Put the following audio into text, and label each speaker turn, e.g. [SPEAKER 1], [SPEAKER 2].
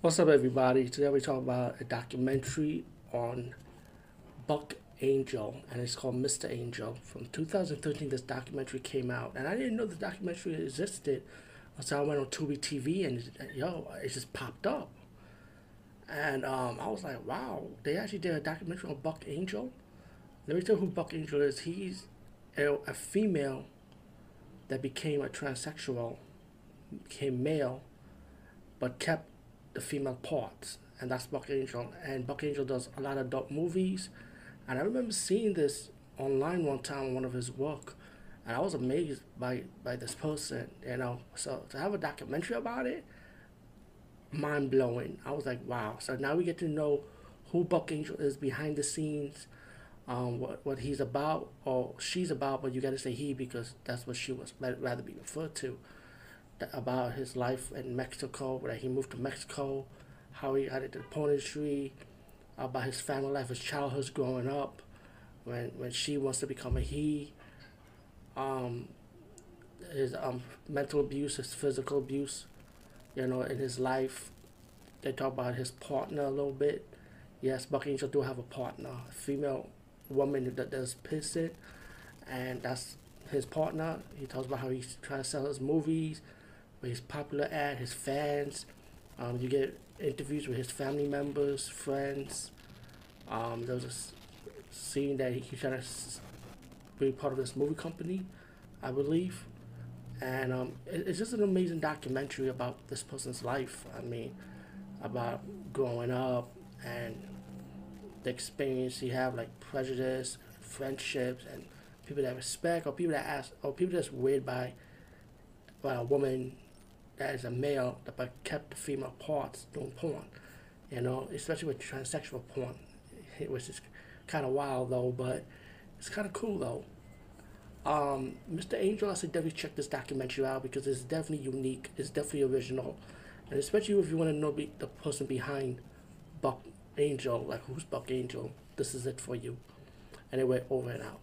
[SPEAKER 1] What's up, everybody? Today we talk about a documentary on Buck Angel, and it's called Mr. Angel. From 2013, this documentary came out, and I didn't know the documentary existed until I went on Tubi TV, and yo, it just popped up, and um, I was like, wow, they actually did a documentary on Buck Angel. Let me tell you who Buck Angel is. He's a, a female that became a transsexual, became male, but kept the female parts, and that's Buck Angel. And Buck Angel does a lot of adult movies, and I remember seeing this online one time one of his work, and I was amazed by by this person. You know, so to have a documentary about it, mind blowing. I was like, wow. So now we get to know who Buck Angel is behind the scenes. Um, what what he's about or she's about, but you got to say he because that's what she was rather be referred to about his life in Mexico, that he moved to Mexico, how he got into industry, about his family life, his childhood growing up, when when she wants to become a he, um, his um mental abuse, his physical abuse, you know, in his life. They talk about his partner a little bit. Yes, Buck Angel do have a partner, a female woman that does pissing, and that's his partner. He talks about how he's trying to sell his movies where he's popular at, his fans. Um, you get interviews with his family members, friends. Um, there was a scene that he, he's trying to be part of this movie company, I believe. And um, it, it's just an amazing documentary about this person's life. I mean, about growing up and the experience he have, like prejudice, friendships, and people that respect, or people that ask, or people that's weird by, by a woman that is a male but kept the female parts doing porn, you know, especially with transsexual porn, which is kind of wild though, but it's kind of cool though. Um, Mr. Angel, I said definitely check this documentary out because it's definitely unique, it's definitely original, and especially if you want to know the person behind Buck Angel, like who's Buck Angel, this is it for you. Anyway, over and out.